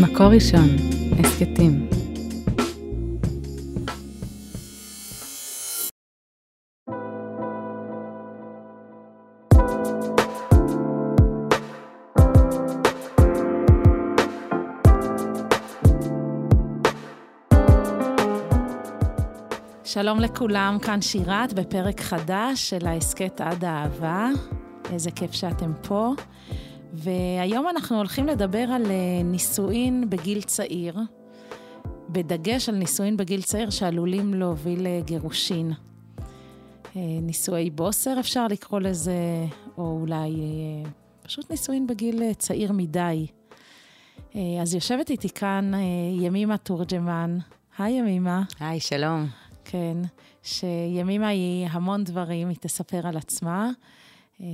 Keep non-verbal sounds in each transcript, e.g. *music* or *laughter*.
מקור ראשון, הסכתים. שלום לכולם, כאן שירת בפרק חדש של ההסכת עד האהבה. איזה כיף שאתם פה. והיום אנחנו הולכים לדבר על אה, נישואין בגיל צעיר, בדגש על נישואין בגיל צעיר שעלולים להוביל לגירושין. אה, נישואי בוסר אפשר לקרוא לזה, או אולי אה, פשוט נישואין בגיל צעיר מדי. אז יושבת איתי כאן ימימה תורג'מן. היי ימימה. היי, שלום. כן, שימימה היא המון דברים, היא תספר על עצמה. אה,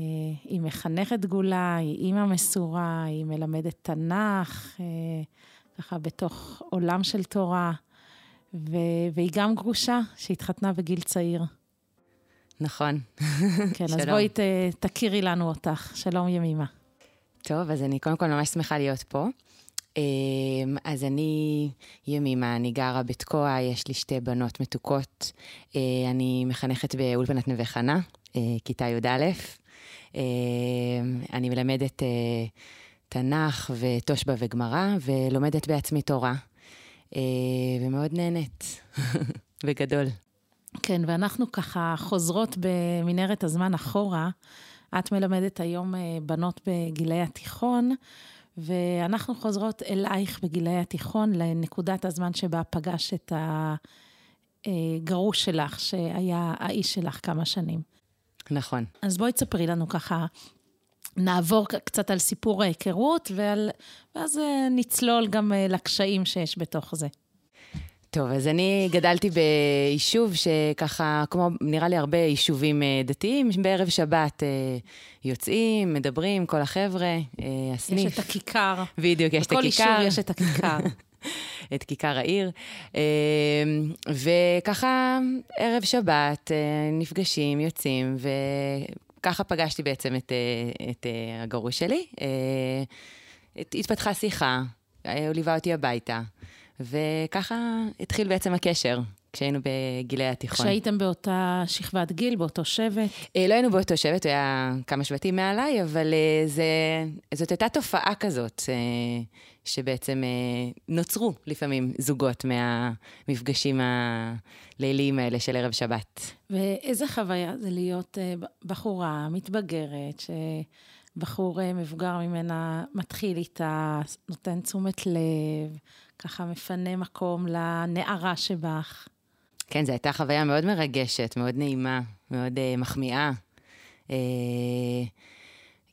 היא מחנכת גולה, היא אימא מסורה, היא מלמדת תנ"ך, אה, ככה בתוך עולם של תורה, ו- והיא גם גרושה שהתחתנה בגיל צעיר. נכון. כן, אז בואי ת- תכירי לנו אותך. שלום ימימה. טוב, אז אני קודם כל ממש שמחה להיות פה. אה, אז אני ימימה, אני גרה בתקוע, יש לי שתי בנות מתוקות. אני מחנכת באולפנת נווה חנה, כיתה י"א. אה, אני מלמדת אה, תנ"ך ותושבע וגמרא, ולומדת בעצמי תורה, אה, ומאוד נהנית, *laughs* בגדול. כן, ואנחנו ככה חוזרות במנהרת הזמן אחורה. את מלמדת היום בנות בגילי התיכון, ואנחנו חוזרות אלייך בגילי התיכון, לנקודת הזמן שבה פגש את הגרוש שלך, שהיה האיש שלך כמה שנים. נכון. אז בואי תספרי לנו ככה, נעבור קצת על סיפור ההיכרות, ועל, ואז אה, נצלול גם אה, לקשיים שיש בתוך זה. טוב, אז אני גדלתי ביישוב שככה, כמו נראה לי הרבה יישובים אה, דתיים, בערב שבת יוצאים, מדברים, כל החבר'ה, הסניף. יש את הכיכר. בדיוק, יש את הכיכר. בכל יישוב יש את הכיכר. *laughs* *laughs* את כיכר העיר. אמ, וככה, ערב שבת, אה, נפגשים, יוצאים, וככה פגשתי בעצם את, אה, את אה, הגרוש שלי. התפתחה שיחה, הוא ליווה אותי הביתה, וככה התחיל בעצם הקשר. כשהיינו בגילי התיכון. כשהייתם באותה שכבת גיל, באותו שבט? אה, לא היינו באותו שבט, הוא היה כמה שבטים מעליי, אבל אה, זה, זאת הייתה תופעה כזאת, אה, שבעצם נוצרו לפעמים זוגות מהמפגשים הליליים האלה של ערב שבת. ואיזה חוויה זה להיות בחורה מתבגרת, שבחור מבוגר ממנה מתחיל איתה, נותן תשומת לב, ככה מפנה מקום לנערה שבך. כן, זו הייתה חוויה מאוד מרגשת, מאוד נעימה, מאוד uh, מחמיאה. Uh,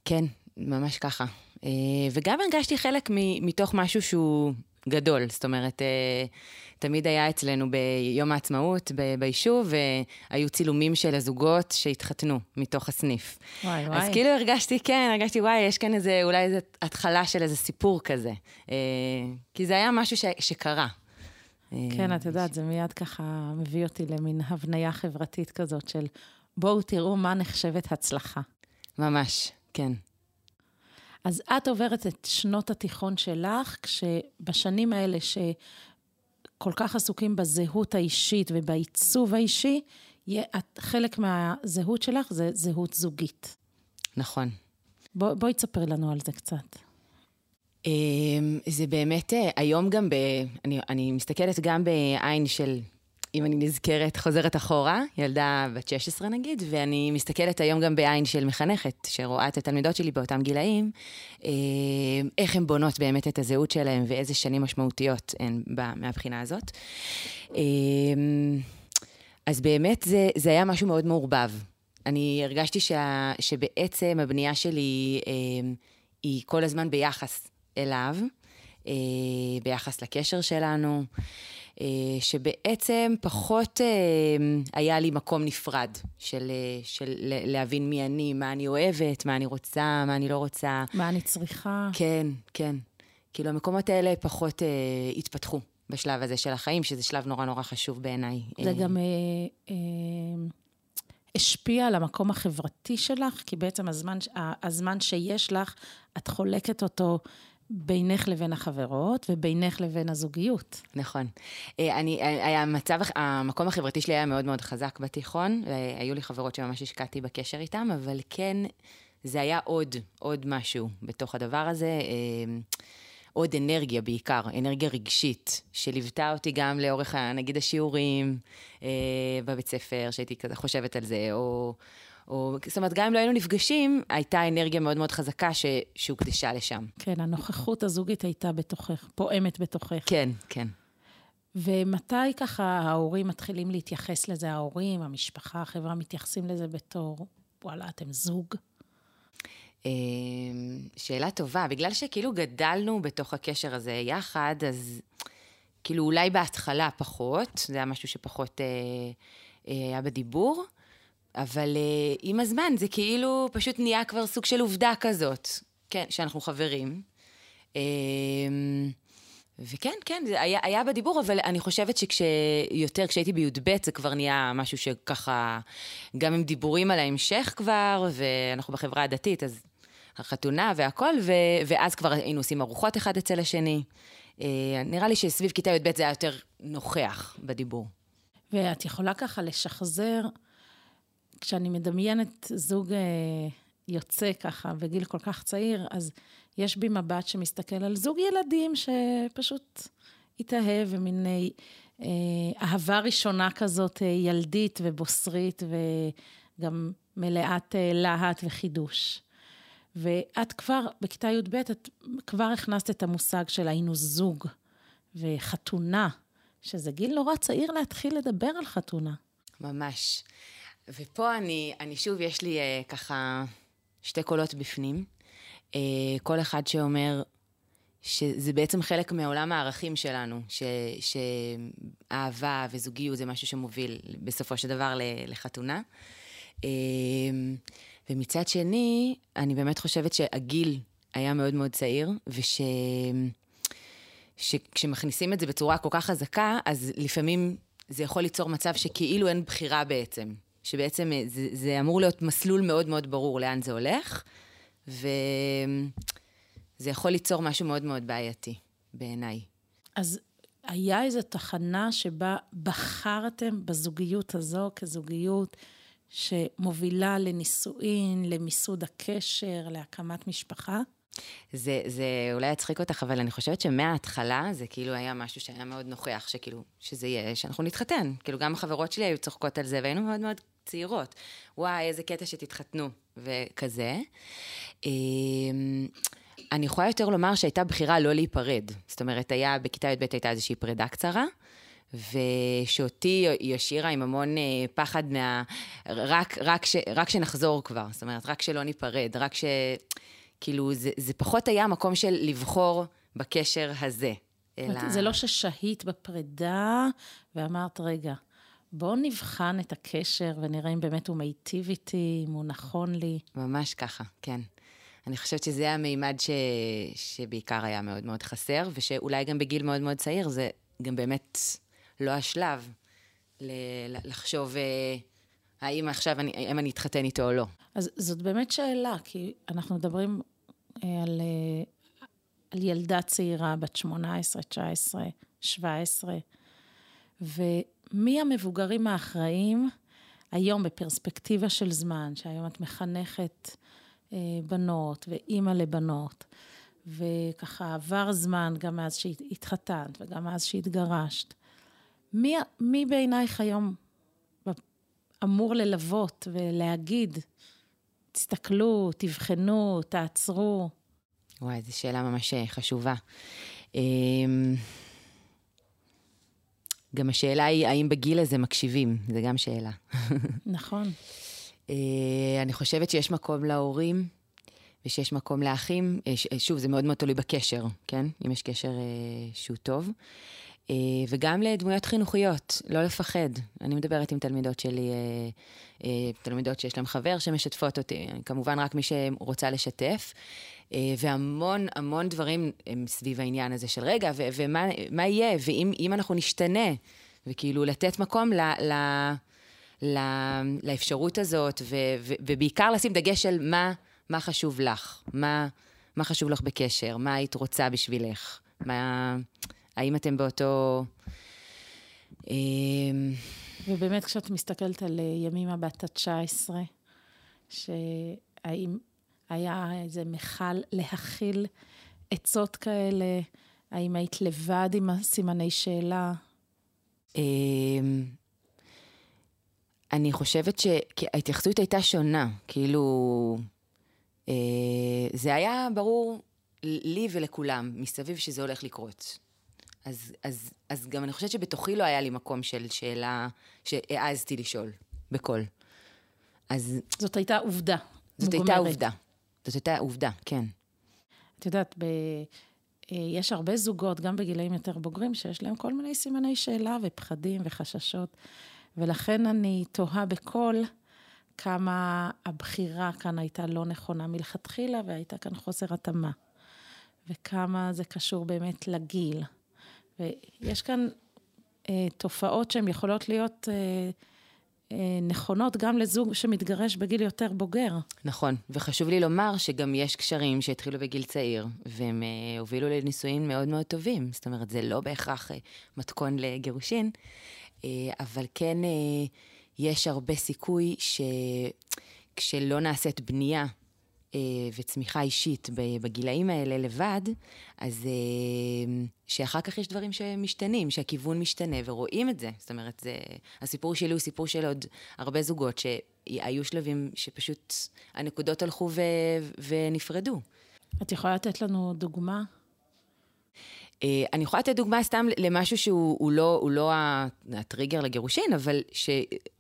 כן, ממש ככה. Uh, וגם הרגשתי חלק מ- מתוך משהו שהוא גדול. זאת אומרת, uh, תמיד היה אצלנו ביום העצמאות ב- ביישוב, והיו צילומים של הזוגות שהתחתנו מתוך הסניף. וואי, וואי. אז כאילו הרגשתי, כן, הרגשתי, וואי, יש כאן איזה, אולי איזו התחלה של איזה סיפור כזה. Uh, כי זה היה משהו ש- שקרה. כן, את יודעת, זה מיד ככה מביא אותי למין הבניה חברתית כזאת של בואו תראו מה נחשבת הצלחה. ממש, כן. אז את עוברת את שנות התיכון שלך, כשבשנים האלה שכל כך עסוקים בזהות האישית ובעיצוב האישי, חלק מהזהות שלך זה זהות זוגית. נכון. בוא, בואי תספרי לנו על זה קצת. אמ, זה באמת, אה, היום גם ב... אני, אני מסתכלת גם בעין של, אם אני נזכרת, חוזרת אחורה, ילדה בת 16 נגיד, ואני מסתכלת היום גם בעין של מחנכת, שרואה את התלמידות שלי באותם גילאים, אמ, איך הן בונות באמת את הזהות שלהן ואיזה שנים משמעותיות הן מהבחינה הזאת. אמ, אז באמת זה, זה היה משהו מאוד מעורבב. אני הרגשתי שה, שבעצם הבנייה שלי היא כל הזמן ביחס אליו, אה, ביחס לקשר שלנו, אה, שבעצם פחות אה, היה לי מקום נפרד של, אה, של להבין מי אני, מה אני אוהבת, מה אני רוצה, מה אני לא רוצה. מה אני צריכה. כן, כן. כאילו, המקומות האלה פחות אה, התפתחו בשלב הזה של החיים, שזה שלב נורא נורא חשוב בעיניי. זה אה... גם... אה, אה... השפיע על המקום החברתי שלך, כי בעצם הזמן, הזמן שיש לך, את חולקת אותו בינך לבין החברות ובינך לבין הזוגיות. נכון. אה, אני, היה המצב, המקום החברתי שלי היה מאוד מאוד חזק בתיכון, והיו לי חברות שממש השקעתי בקשר איתם, אבל כן, זה היה עוד, עוד משהו בתוך הדבר הזה. אה, עוד אנרגיה בעיקר, אנרגיה רגשית, שליוותה אותי גם לאורך, נגיד, השיעורים אה, בבית ספר, שהייתי כזה חושבת על זה, או, או... זאת אומרת, גם אם לא היינו נפגשים, הייתה אנרגיה מאוד מאוד חזקה ש, שהוקדשה לשם. כן, הנוכחות הזוגית הייתה בתוכך, פועמת בתוכך. כן, כן. ומתי ככה ההורים מתחילים להתייחס לזה, ההורים, המשפחה, החברה, מתייחסים לזה בתור, וואלה, אתם זוג? אמ, שאלה טובה. בגלל שכאילו גדלנו בתוך הקשר הזה יחד, אז כאילו אולי בהתחלה פחות, זה היה משהו שפחות אה, אה, היה בדיבור, אבל אה, עם הזמן זה כאילו פשוט נהיה כבר סוג של עובדה כזאת, כן, שאנחנו חברים. אה, וכן, כן, זה היה, היה בדיבור, אבל אני חושבת שכשיותר, כשהייתי בי"ב, זה כבר נהיה משהו שככה, גם עם דיבורים על ההמשך כבר, ואנחנו בחברה הדתית, אז החתונה והכל, ו, ואז כבר היינו עושים ארוחות אחד אצל השני. אה, נראה לי שסביב כיתה י"ב זה היה יותר נוכח בדיבור. ואת יכולה ככה לשחזר, כשאני מדמיינת זוג אה, יוצא ככה בגיל כל כך צעיר, אז יש בי מבט שמסתכל על זוג ילדים שפשוט התאהב, ומין אה, אהבה ראשונה כזאת, אה, ילדית ובוסרית, וגם מלאת אה, להט וחידוש. ואת כבר, בכיתה י"ב, את כבר הכנסת את המושג של היינו זוג וחתונה, שזה גיל נורא צעיר להתחיל לדבר על חתונה. ממש. ופה אני, אני שוב, יש לי אה, ככה שתי קולות בפנים. אה, כל אחד שאומר שזה בעצם חלק מעולם הערכים שלנו, ש, שאהבה וזוגיות זה משהו שמוביל בסופו של דבר לחתונה. אה, ומצד שני, אני באמת חושבת שהגיל היה מאוד מאוד צעיר, וש... שכשמכניסים את זה בצורה כל כך חזקה, אז לפעמים זה יכול ליצור מצב שכאילו אין בחירה בעצם. שבעצם זה, זה אמור להיות מסלול מאוד מאוד ברור לאן זה הולך, וזה יכול ליצור משהו מאוד מאוד בעייתי בעיניי. אז היה איזו תחנה שבה בחרתם בזוגיות הזו כזוגיות שמובילה לנישואין, למיסוד הקשר, להקמת משפחה? זה, זה אולי יצחיק אותך, אבל אני חושבת שמההתחלה זה כאילו היה משהו שהיה מאוד נוכח, שכאילו, שזה יהיה, שאנחנו נתחתן. כאילו, גם החברות שלי היו צוחקות על זה, והיינו מאוד מאוד צעירות. וואי, איזה קטע שתתחתנו, וכזה. אמ, אני יכולה יותר לומר שהייתה בחירה לא להיפרד. זאת אומרת, היה, בכיתה י"ב הייתה איזושהי פרידה קצרה. ושאותי היא השאירה עם המון אה, פחד מה... רק, רק, ש, רק שנחזור כבר, זאת אומרת, רק שלא ניפרד, רק ש... כאילו, זה, זה פחות היה מקום של לבחור בקשר הזה. אלא... זה לא ששהית בפרידה ואמרת, רגע, בואו נבחן את הקשר ונראה אם באמת הוא מיטיב איתי, אם הוא נכון לי. ממש ככה, כן. אני חושבת שזה המימד ש... שבעיקר היה מאוד מאוד חסר, ושאולי גם בגיל מאוד מאוד צעיר, זה גם באמת לא השלב לחשוב אה, האם עכשיו אני, האם אני אתחתן איתו או לא. אז זאת באמת שאלה, כי אנחנו מדברים אה, על, אה, על ילדה צעירה בת 18, 19, 17, ומי המבוגרים האחראים היום בפרספקטיבה של זמן, שהיום את מחנכת בנות ואימא לבנות, וככה עבר זמן גם מאז שהתחתנת וגם מאז שהתגרשת. מי, מי בעינייך היום אמור ללוות ולהגיד, תסתכלו, תבחנו, תעצרו? וואי, זו שאלה ממש אה, חשובה. גם השאלה היא, האם בגיל הזה מקשיבים? זו גם שאלה. *laughs* נכון. אה, אני חושבת שיש מקום להורים ושיש מקום לאחים. אה, שוב, זה מאוד מאוד תלוי בקשר, כן? אם יש קשר שהוא טוב. אה, וגם לדמויות חינוכיות, לא לפחד. אני מדברת עם תלמידות שלי, אה, אה, תלמידות שיש להן חבר שמשתפות אותי, כמובן רק מי שרוצה לשתף. והמון המון דברים הם סביב העניין הזה של רגע, ו- ומה יהיה, ואם אנחנו נשתנה, וכאילו לתת מקום ל... ל- לאפשרות הזאת, ו- ו- ובעיקר לשים דגש על מה, מה חשוב לך, מה, מה חשוב לך בקשר? מה היית רוצה בשבילך? מה... האם אתם באותו... אמ, ובאמת, כשאת מסתכלת על אה, ימימה בת ה-19, שהאם היה איזה מכל להכיל עצות כאלה? האם היית לבד עם הסימני שאלה? אמ, אני חושבת שההתייחסות הייתה שונה, כאילו... אה, זה היה ברור לי ולכולם מסביב שזה הולך לקרות. אז, אז, אז גם אני חושבת שבתוכי לא היה לי מקום של שאלה שהעזתי לשאול, בקול. אז... זאת הייתה עובדה. זאת מוגמרת. הייתה עובדה. זאת הייתה עובדה, כן. את יודעת, ב... אה, יש הרבה זוגות, גם בגילאים יותר בוגרים, שיש להם כל מיני סימני שאלה ופחדים וחששות. ולכן אני תוהה בקול כמה הבחירה כאן הייתה לא נכונה מלכתחילה, והייתה כאן חוסר התאמה. וכמה זה קשור באמת לגיל. ויש כאן אה, תופעות שהן יכולות להיות אה, אה, נכונות גם לזוג שמתגרש בגיל יותר בוגר. נכון, וחשוב לי לומר שגם יש קשרים שהתחילו בגיל צעיר, והם אה, הובילו לנישואים מאוד מאוד טובים. זאת אומרת, זה לא בהכרח אה, מתכון לגירושין, אה, אבל כן אה, יש הרבה סיכוי שכשלא נעשית בנייה וצמיחה אישית בגילאים האלה לבד, אז אה, שאחר כך יש דברים שמשתנים, שהכיוון משתנה, ורואים את זה. זאת אומרת, זה, הסיפור שלי הוא סיפור של עוד הרבה זוגות, שהיו שלבים שפשוט הנקודות הלכו ו, ונפרדו. את יכולה לתת לנו דוגמה? אה, אני יכולה לתת דוגמה סתם למשהו שהוא לא, לא הטריגר לגירושין, אבל ש...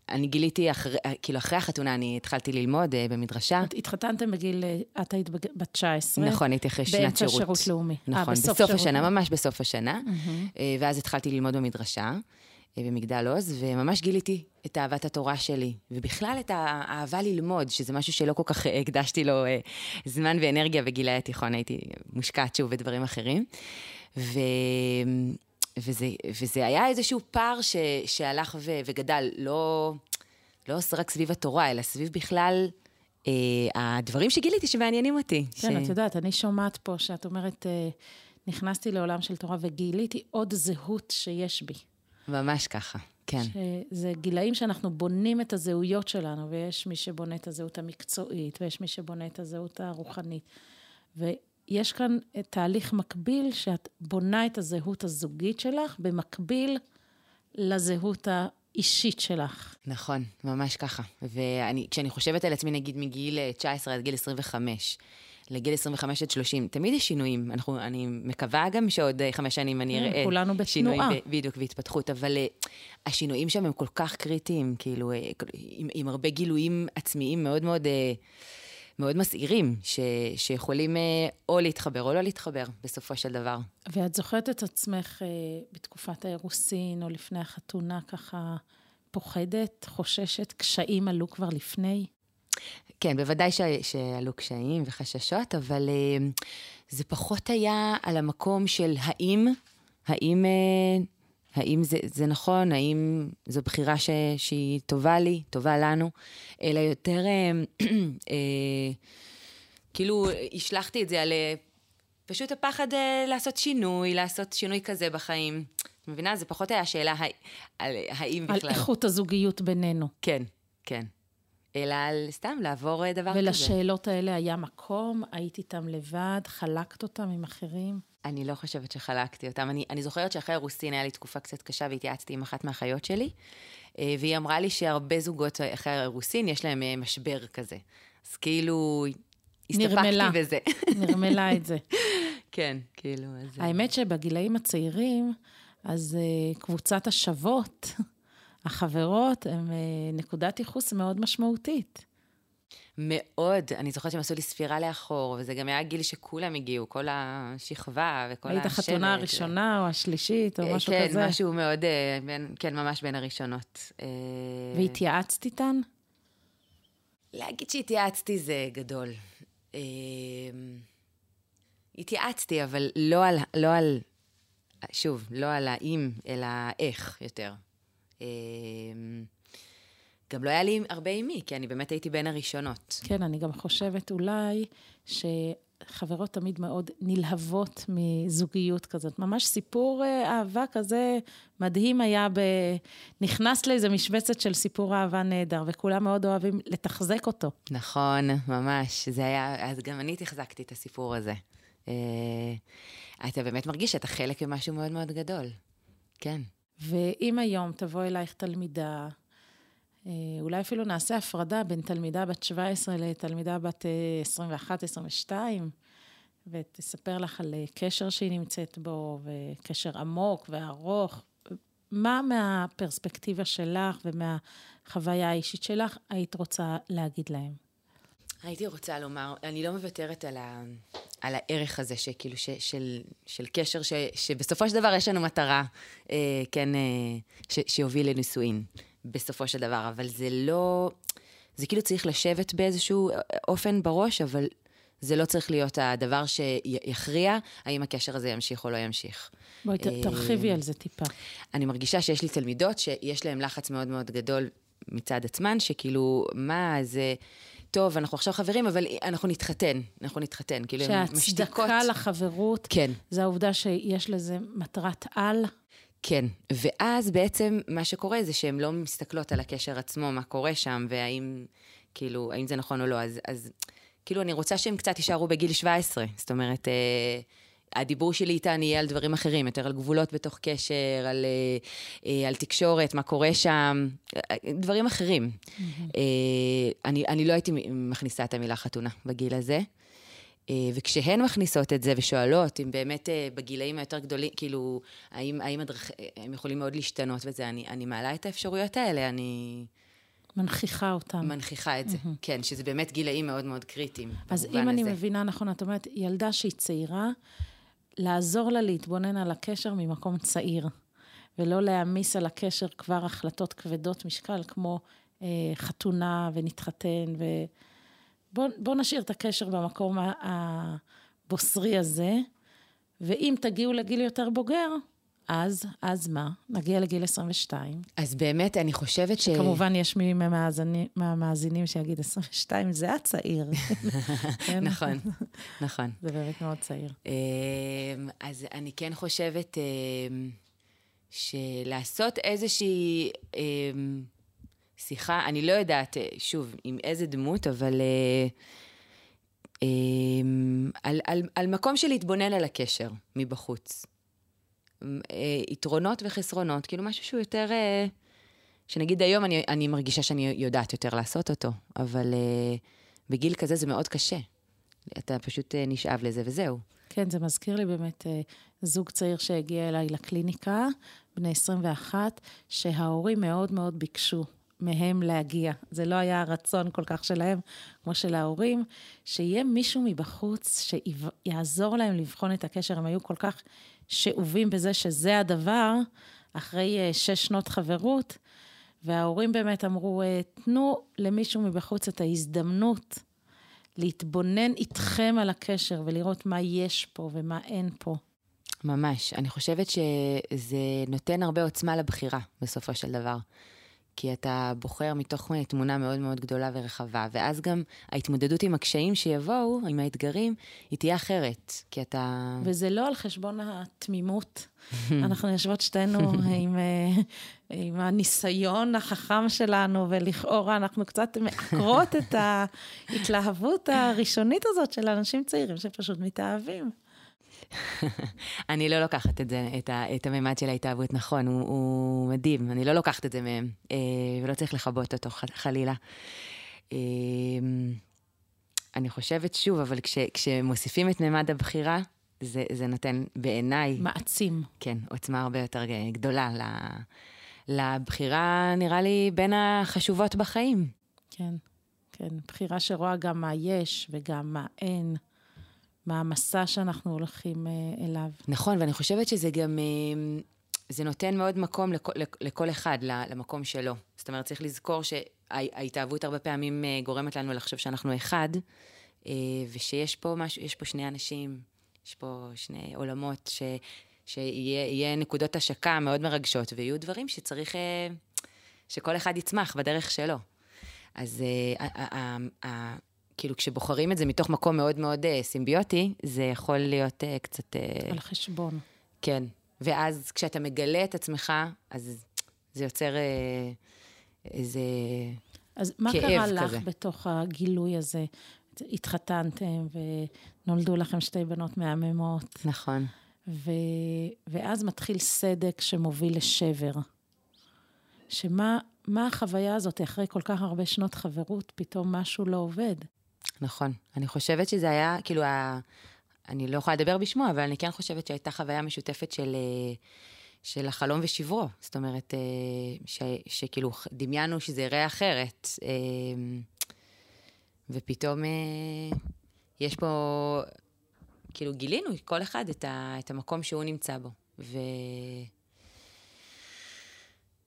אני גיליתי, אחרי, כאילו אחרי החתונה אני התחלתי ללמוד uh, במדרשה. את התחתנתם בגיל, אה, את היית בת 19. נכון, הייתי אחרי שנת שירות. באמצע שירות לאומי. נכון, 아, בסוף, בסוף השנה, ממש בסוף השנה. Mm-hmm. Uh, ואז התחלתי ללמוד במדרשה, uh, במגדל עוז, וממש גיליתי את אהבת התורה שלי, ובכלל את האהבה ללמוד, שזה משהו שלא כל כך הקדשתי לו uh, זמן ואנרגיה בגילי התיכון, הייתי מושקעת שוב בדברים אחרים. ו... וזה, וזה היה איזשהו פער ש, שהלך ו, וגדל, לא, לא רק סביב התורה, אלא סביב בכלל אה, הדברים שגיליתי שמעניינים אותי. כן, ש... את יודעת, אני שומעת פה שאת אומרת, אה, נכנסתי לעולם של תורה וגיליתי עוד זהות שיש בי. ממש ככה, כן. שזה גילאים שאנחנו בונים את הזהויות שלנו, ויש מי שבונה את הזהות המקצועית, ויש מי שבונה את הזהות הרוחנית. יש כאן תהליך מקביל, שאת בונה את הזהות הזוגית שלך, במקביל לזהות האישית שלך. נכון, ממש ככה. וכשאני חושבת על עצמי, נגיד, מגיל 19 עד גיל 25, לגיל 25 עד 30, תמיד יש שינויים. אנחנו, אני מקווה גם שעוד חמש שנים אני כן, אראה כולנו בתנועה. שינויים, בדיוק, והתפתחות, אבל uh, השינויים שם הם כל כך קריטיים, כאילו, uh, עם, עם הרבה גילויים עצמיים מאוד מאוד... Uh, מאוד מסעירים, ש, שיכולים אה, או להתחבר או לא להתחבר, בסופו של דבר. ואת זוכרת את עצמך אה, בתקופת האירוסין, או לפני החתונה, ככה פוחדת, חוששת, קשיים עלו כבר לפני? כן, בוודאי ש, שעלו קשיים וחששות, אבל אה, זה פחות היה על המקום של האם, האם... האם זה, זה נכון, האם זו בחירה ש, שהיא טובה לי, טובה לנו, אלא יותר, אה, *clears throat* אה, כאילו, השלכתי את זה על אה, פשוט הפחד אה, לעשות שינוי, לעשות שינוי כזה בחיים. את מבינה? זה פחות היה שאלה על האם על בכלל. על איכות הזוגיות בינינו. כן, כן. אלא על סתם לעבור אה, דבר ולשאלות כזה. ולשאלות האלה היה מקום? היית איתם לבד? חלקת אותם עם אחרים? אני לא חושבת שחלקתי אותם. אני, אני זוכרת שאחרי הרוסין היה לי תקופה קצת קשה והתייעצתי עם אחת מהאחיות שלי, אה, והיא אמרה לי שהרבה זוגות אחרי הרוסין יש להם אה, משבר כזה. אז כאילו, הסתפקתי נרמלה. בזה. *laughs* נרמלה את זה. *laughs* כן, כאילו, אז... האמת שבגילאים הצעירים, אז קבוצת השוות, *laughs* החברות, הן נקודת ייחוס מאוד משמעותית. מאוד. אני זוכרת שהם עשו לי ספירה לאחור, וזה גם היה גיל שכולם הגיעו, כל השכבה וכל השבט. היית החתונה הראשונה או השלישית או אה, משהו כן, כזה? כן, משהו מאוד, אה, בין, כן, ממש בין הראשונות. אה, והתייעצת איתן? להגיד שהתייעצתי זה גדול. התייעצתי, אבל לא על, לא על, שוב, לא על האם, אלא איך יותר. גם לא היה לי הרבה עם מי, כי אני באמת הייתי בין הראשונות. כן, אני גם חושבת אולי ש... חברות תמיד מאוד נלהבות מזוגיות כזאת. ממש סיפור אה, אהבה כזה מדהים היה, ב... נכנס לאיזה משבצת של סיפור אהבה נהדר, וכולם מאוד אוהבים לתחזק אותו. נכון, ממש. זה היה, אז גם אני תחזקתי את הסיפור הזה. אה, אתה באמת מרגיש שאתה חלק ממשהו מאוד מאוד גדול. כן. ואם היום תבוא אלייך תלמידה, אולי אפילו נעשה הפרדה בין תלמידה בת 17 לתלמידה בת 21-22, אה, ותספר לך על אה, קשר שהיא נמצאת בו, וקשר עמוק וארוך. מה מהפרספקטיבה שלך ומהחוויה האישית שלך היית רוצה להגיד להם? הייתי רוצה לומר, אני לא מוותרת על, ה, על הערך הזה, שכאילו, ש, של, של קשר, ש, שבסופו של דבר יש לנו מטרה, אה, כן, אה, ש, שיוביל לנישואין. בסופו של דבר, אבל זה לא... זה כאילו צריך לשבת באיזשהו אופן בראש, אבל זה לא צריך להיות הדבר שיכריע האם הקשר הזה ימשיך או לא ימשיך. בואי תרחיבי על זה טיפה. אני מרגישה שיש לי תלמידות שיש להן לחץ מאוד מאוד גדול מצד עצמן, שכאילו, מה, זה... טוב, אנחנו עכשיו חברים, אבל אנחנו נתחתן, אנחנו נתחתן. כאילו, הן משתיקות. שההצדקה לחברות, כן. זה העובדה שיש לזה מטרת על. כן, ואז בעצם מה שקורה זה שהן לא מסתכלות על הקשר עצמו, מה קורה שם, והאם, כאילו, האם זה נכון או לא. אז, אז כאילו, אני רוצה שהן קצת יישארו בגיל 17. זאת אומרת, אה, הדיבור שלי איתן יהיה על דברים אחרים, יותר על גבולות בתוך קשר, על, אה, אה, על תקשורת, מה קורה שם, אה, דברים אחרים. Mm-hmm. אה, אני, אני לא הייתי מכניסה את המילה חתונה בגיל הזה. אה, וכשהן מכניסות את זה ושואלות אם באמת אה, בגילאים היותר גדולים, כאילו, האם, האם הדרכ... הם יכולים מאוד להשתנות וזה, אני, אני מעלה את האפשרויות האלה, אני... מנכיחה אותם. מנכיחה את זה, mm-hmm. כן, שזה באמת גילאים מאוד מאוד קריטיים. אז אם הזה. אני מבינה נכון, את אומרת, ילדה שהיא צעירה, לעזור לה להתבונן על הקשר ממקום צעיר, ולא להעמיס על הקשר כבר החלטות כבדות משקל, כמו אה, חתונה ונתחתן ו... בוא, בוא נשאיר את הקשר במקום הבוסרי הזה, ואם תגיעו לגיל יותר בוגר, אז, אז מה? נגיע לגיל 22. אז באמת, אני חושבת ש... כמובן, יש מי מהמאזינים שיגיד, 22 זה הצעיר. כן? *laughs* נכון, נכון. זה באמת מאוד צעיר. אמ, אז אני כן חושבת אמ, שלעשות איזושהי... שיחה, אני לא יודעת, אה, שוב, עם איזה דמות, אבל אה, אה, על, על, על מקום של להתבונן על הקשר מבחוץ. אה, יתרונות וחסרונות, כאילו משהו שהוא יותר... אה, שנגיד היום אני, אני מרגישה שאני יודעת יותר לעשות אותו, אבל אה, בגיל כזה זה מאוד קשה. אתה פשוט אה, נשאב לזה וזהו. כן, זה מזכיר לי באמת אה, זוג צעיר שהגיע אליי לקליניקה, בני 21, שההורים מאוד מאוד ביקשו מהם להגיע. זה לא היה הרצון כל כך שלהם, כמו של ההורים, שיהיה מישהו מבחוץ שיעזור להם לבחון את הקשר. הם היו כל כך שאובים בזה שזה הדבר, אחרי אה, שש שנות חברות, וההורים באמת אמרו, אה, תנו למישהו מבחוץ את ההזדמנות להתבונן איתכם על הקשר ולראות מה יש פה ומה אין פה. ממש. אני חושבת שזה נותן הרבה עוצמה לבחירה, בסופו של דבר. כי אתה בוחר מתוך תמונה מאוד מאוד גדולה ורחבה, ואז גם ההתמודדות עם הקשיים שיבואו, עם האתגרים, היא תהיה אחרת, כי אתה... וזה לא על חשבון התמימות. *laughs* אנחנו יושבות שתינו עם, אה, עם הניסיון החכם שלנו, ולכאורה אנחנו קצת מעקרות את ההתלהבות הראשונית הזאת של אנשים צעירים שפשוט מתאהבים. אני לא לוקחת את זה, את, ה, את הממד של ההתאהבות, נכון, הוא, הוא מדהים, אני לא לוקחת את זה מהם, אה, ולא צריך לכבות אותו חלילה. אה, אני חושבת שוב, אבל כש, כשמוסיפים את ממד הבחירה, זה, זה נותן בעיניי... מעצים. כן, עוצמה הרבה יותר גדולה לבחירה, נראה לי, בין החשובות בחיים. כן, כן. בחירה שרואה גם מה יש וגם מה אין. מהמסע שאנחנו הולכים אה, אליו. נכון, ואני חושבת שזה גם, אה, זה נותן מאוד מקום לכל, לכל אחד, למקום שלו. זאת אומרת, צריך לזכור שההתאהבות הרבה פעמים אה, גורמת לנו לחשוב שאנחנו אחד, ושיש פה משהו, יש פה שני אנשים, יש פה שני עולמות, ש, שיהיה נקודות השקה מאוד מרגשות, ויהיו דברים שצריך, שכל אחד יצמח בדרך שלו. אז כאילו, כשבוחרים את זה מתוך מקום מאוד מאוד uh, סימביוטי, זה יכול להיות uh, קצת... Uh, על חשבון. כן. ואז כשאתה מגלה את עצמך, אז זה יוצר uh, איזה אז מה קרה לך כזה. בתוך הגילוי הזה? התחתנתם ונולדו לכם שתי בנות מהממות, נכון. ו... ואז מתחיל סדק שמוביל לשבר. שמה מה החוויה הזאת, אחרי כל כך הרבה שנות חברות, פתאום משהו לא עובד? נכון. אני חושבת שזה היה, כאילו, ה... אני לא יכולה לדבר בשמו, אבל אני כן חושבת שהייתה חוויה משותפת של, אה, של החלום ושברו. זאת אומרת, אה, ש, שכאילו דמיינו שזה יראה אחרת. אה, ופתאום יש פה, כאילו גילינו כל אחד את, ה, את המקום שהוא נמצא בו. ו...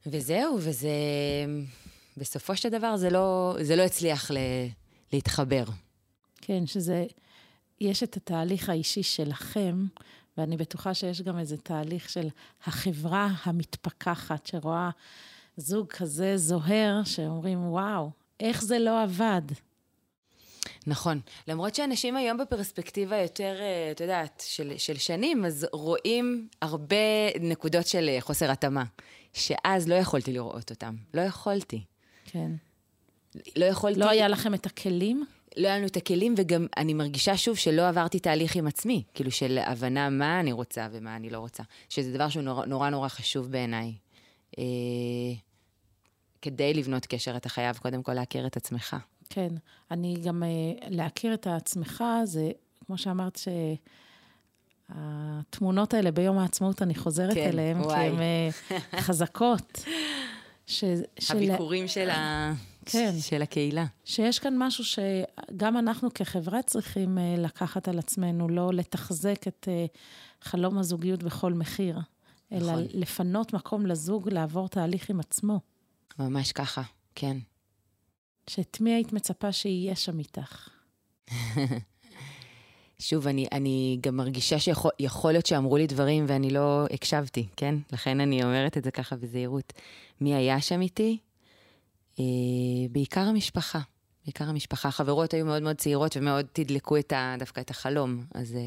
וזהו, וזה... בסופו של דבר זה לא, זה לא הצליח ל, להתחבר. כן, שזה... יש את התהליך האישי שלכם, ואני בטוחה שיש גם איזה תהליך של החברה המתפכחת, שרואה זוג כזה זוהר, שאומרים, וואו, איך זה לא עבד? נכון. למרות שאנשים היום בפרספקטיבה יותר, אה, את יודעת, של, של שנים, אז רואים הרבה נקודות של אה, חוסר התאמה, שאז לא יכולתי לראות אותם. לא יכולתי. כן. לא יכולתי... לא היה לכם את הכלים? לא היה לנו את הכלים, וגם אני מרגישה שוב שלא עברתי תהליך עם עצמי, כאילו של הבנה מה אני רוצה ומה אני לא רוצה, שזה דבר שהוא נורא נורא, נורא חשוב בעיניי. אה, כדי לבנות קשר, אתה חייב קודם כל להכיר את עצמך. כן. אני גם, אה, להכיר את עצמך, זה, כמו שאמרת, שהתמונות האלה ביום העצמאות, אני חוזרת כן, אליהן, כי. הן אה, חזקות. ש, של, הביקורים של, ה... כן. של הקהילה. שיש כאן משהו שגם אנחנו כחברה צריכים אה, לקחת על עצמנו, לא לתחזק את אה, חלום הזוגיות בכל מחיר, אלא נכון. לפנות מקום לזוג לעבור תהליך עם עצמו. ממש ככה, כן. שאת מי היית מצפה שיהיה שם איתך? *laughs* שוב, אני, אני גם מרגישה שיכול יכול להיות שאמרו לי דברים ואני לא הקשבתי, כן? לכן אני אומרת את זה ככה בזהירות. מי היה שם איתי? אה, בעיקר המשפחה. בעיקר המשפחה. החברות היו מאוד מאוד צעירות ומאוד תדלקו את ה, דווקא את החלום, אז אה,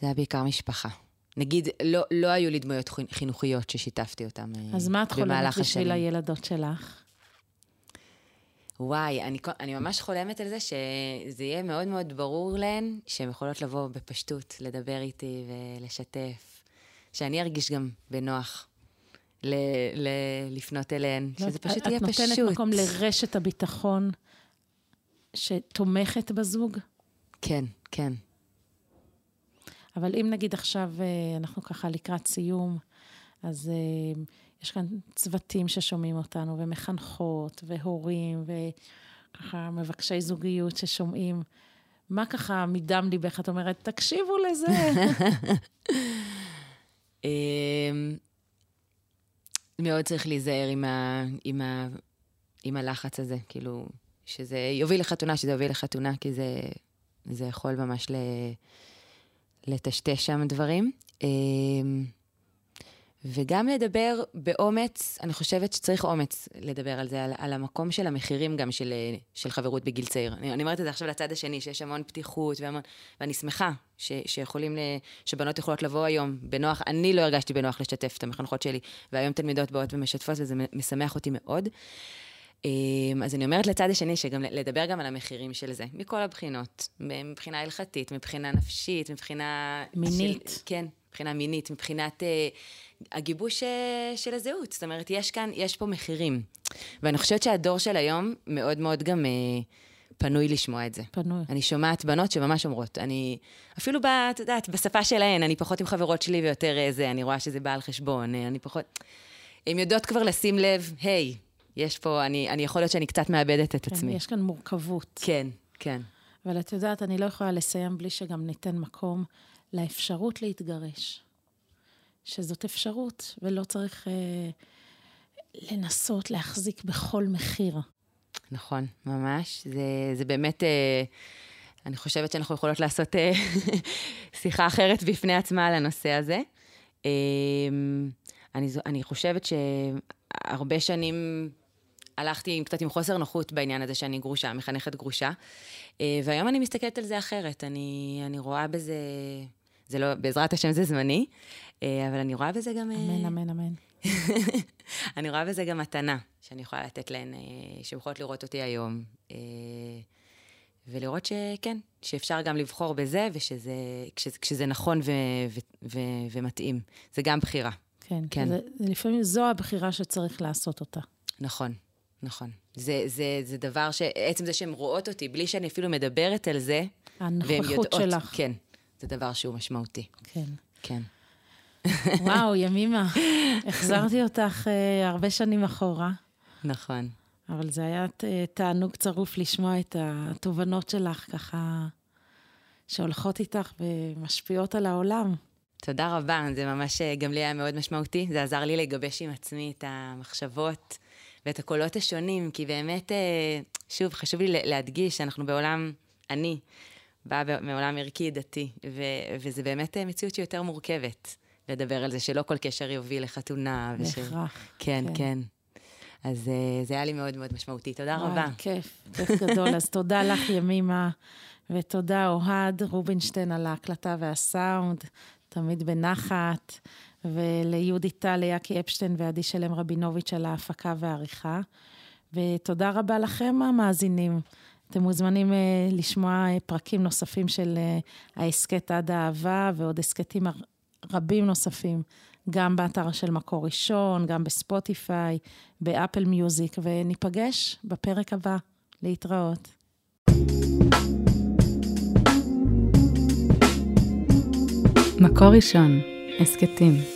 זה היה בעיקר משפחה. נגיד, לא, לא היו לי דמויות חינ- חינוכיות ששיתפתי אותן אה, אז מה את חולמת במהלך בשביל השנים. הילדות שלך? וואי, אני, אני ממש חולמת על זה שזה יהיה מאוד מאוד ברור להן שהן יכולות לבוא בפשטות, לדבר איתי ולשתף. שאני ארגיש גם בנוח ל, ל, לפנות אליהן, שזה את- פשוט יהיה את פשוט. נותנת מקום לרשת הביטחון שתומכת בזוג? כן, כן. אבל אם נגיד עכשיו אה, אנחנו ככה לקראת סיום, אז אה, יש כאן צוותים ששומעים אותנו, ומחנכות, והורים, וככה מבקשי זוגיות ששומעים. מה ככה מדם ליבך? את אומרת, תקשיבו לזה. *laughs* אמ, מאוד צריך להיזהר עם, ה, עם, ה, עם הלחץ הזה, כאילו, שזה יוביל לחתונה, שזה יוביל לחתונה, כי זה, זה יכול ממש לטשטש שם דברים. וגם לדבר באומץ, אני חושבת שצריך אומץ לדבר על זה, על, על המקום של המחירים גם של, של חברות בגיל צעיר. אני, אני אומרת את זה עכשיו לצד השני, שיש המון פתיחות והמון, ואני שמחה ש, שיכולים, ל, שבנות יכולות לבוא היום בנוח, אני לא הרגשתי בנוח לשתף את המחנכות שלי, והיום תלמידות באות ומשתפות, וזה משמח אותי מאוד. אמ, אז אני אומרת לצד השני, שגם לדבר גם על המחירים של זה, מכל הבחינות, מבחינה הלכתית, מבחינה נפשית, מבחינה... מינית. של, כן, מבחינה מינית, מבחינת אה, הגיבוש אה, של הזהות. זאת אומרת, יש כאן, יש פה מחירים. ואני חושבת שהדור של היום מאוד מאוד גם אה, פנוי לשמוע את זה. פנוי. אני שומעת בנות שממש אומרות, אני, אפילו, ב, את יודעת, בשפה שלהן, אני פחות עם חברות שלי ויותר אה, זה, אני רואה שזה בא על חשבון, אני פחות... הן יודעות כבר לשים לב, היי, יש פה, אני, אני יכול להיות שאני קצת מאבדת את כן, עצמי. יש כאן מורכבות. כן, כן. אבל את יודעת, אני לא יכולה לסיים בלי שגם ניתן מקום לאפשרות להתגרש. שזאת אפשרות, ולא צריך אה, לנסות להחזיק בכל מחיר. נכון, ממש. זה, זה באמת, אה, אני חושבת שאנחנו יכולות לעשות אה, *laughs* שיחה אחרת בפני עצמה על הנושא הזה. אה, אני, אני חושבת שהרבה שנים הלכתי קצת עם חוסר נוחות בעניין הזה שאני גרושה, מחנכת גרושה. אה, והיום אני מסתכלת על זה אחרת. אני, אני רואה בזה, זה לא, בעזרת השם זה זמני, אה, אבל אני רואה בזה גם... אה, אמן, אמן, אמן. *laughs* אני רואה בזה גם מתנה שאני יכולה לתת להן, שיכולות לראות אותי היום. ולראות שכן, שאפשר גם לבחור בזה, ושזה כשזה, כשזה נכון ו, ו, ו, ומתאים. זה גם בחירה. כן, כן. זה, לפעמים זו הבחירה שצריך לעשות אותה. נכון, נכון. זה, זה, זה דבר ש... עצם זה שהן רואות אותי, בלי שאני אפילו מדברת על זה, והן יודעות. שלך. כן, זה דבר שהוא משמעותי. כן. כן. וואו, *laughs* ימימה, החזרתי אותך uh, הרבה שנים אחורה. נכון. אבל זה היה תענוג צרוף לשמוע את התובנות שלך, ככה, שהולכות איתך ומשפיעות על העולם. תודה רבה, זה ממש, אה, גם לי היה מאוד משמעותי. זה עזר לי לגבש עם עצמי את המחשבות ואת הקולות השונים, כי באמת, אה, שוב, חשוב לי להדגיש שאנחנו בעולם, אני באה מעולם ערכי דתי, ו- וזה באמת אה, מציאות שהיא יותר מורכבת לדבר על זה, שלא כל קשר יוביל לחתונה. בהכרח. כן, כן. כן. אז זה היה לי מאוד מאוד משמעותי. תודה וואי, רבה. כיף, כיף גדול. אז תודה לך, *laughs* ימימה, ותודה, אוהד רובינשטיין, על ההקלטה והסאונד. תמיד בנחת, וליהודי טל, ליאקי אפשטיין ועדי שלם רבינוביץ' על ההפקה והעריכה. ותודה רבה לכם, המאזינים. אתם מוזמנים uh, לשמוע uh, פרקים נוספים של uh, ההסכת עד האהבה ועוד הסכתים רבים נוספים, גם באתר של מקור ראשון, גם בספוטיפיי, באפל מיוזיק, וניפגש בפרק הבא. להתראות. מקור ראשון, הסכתים.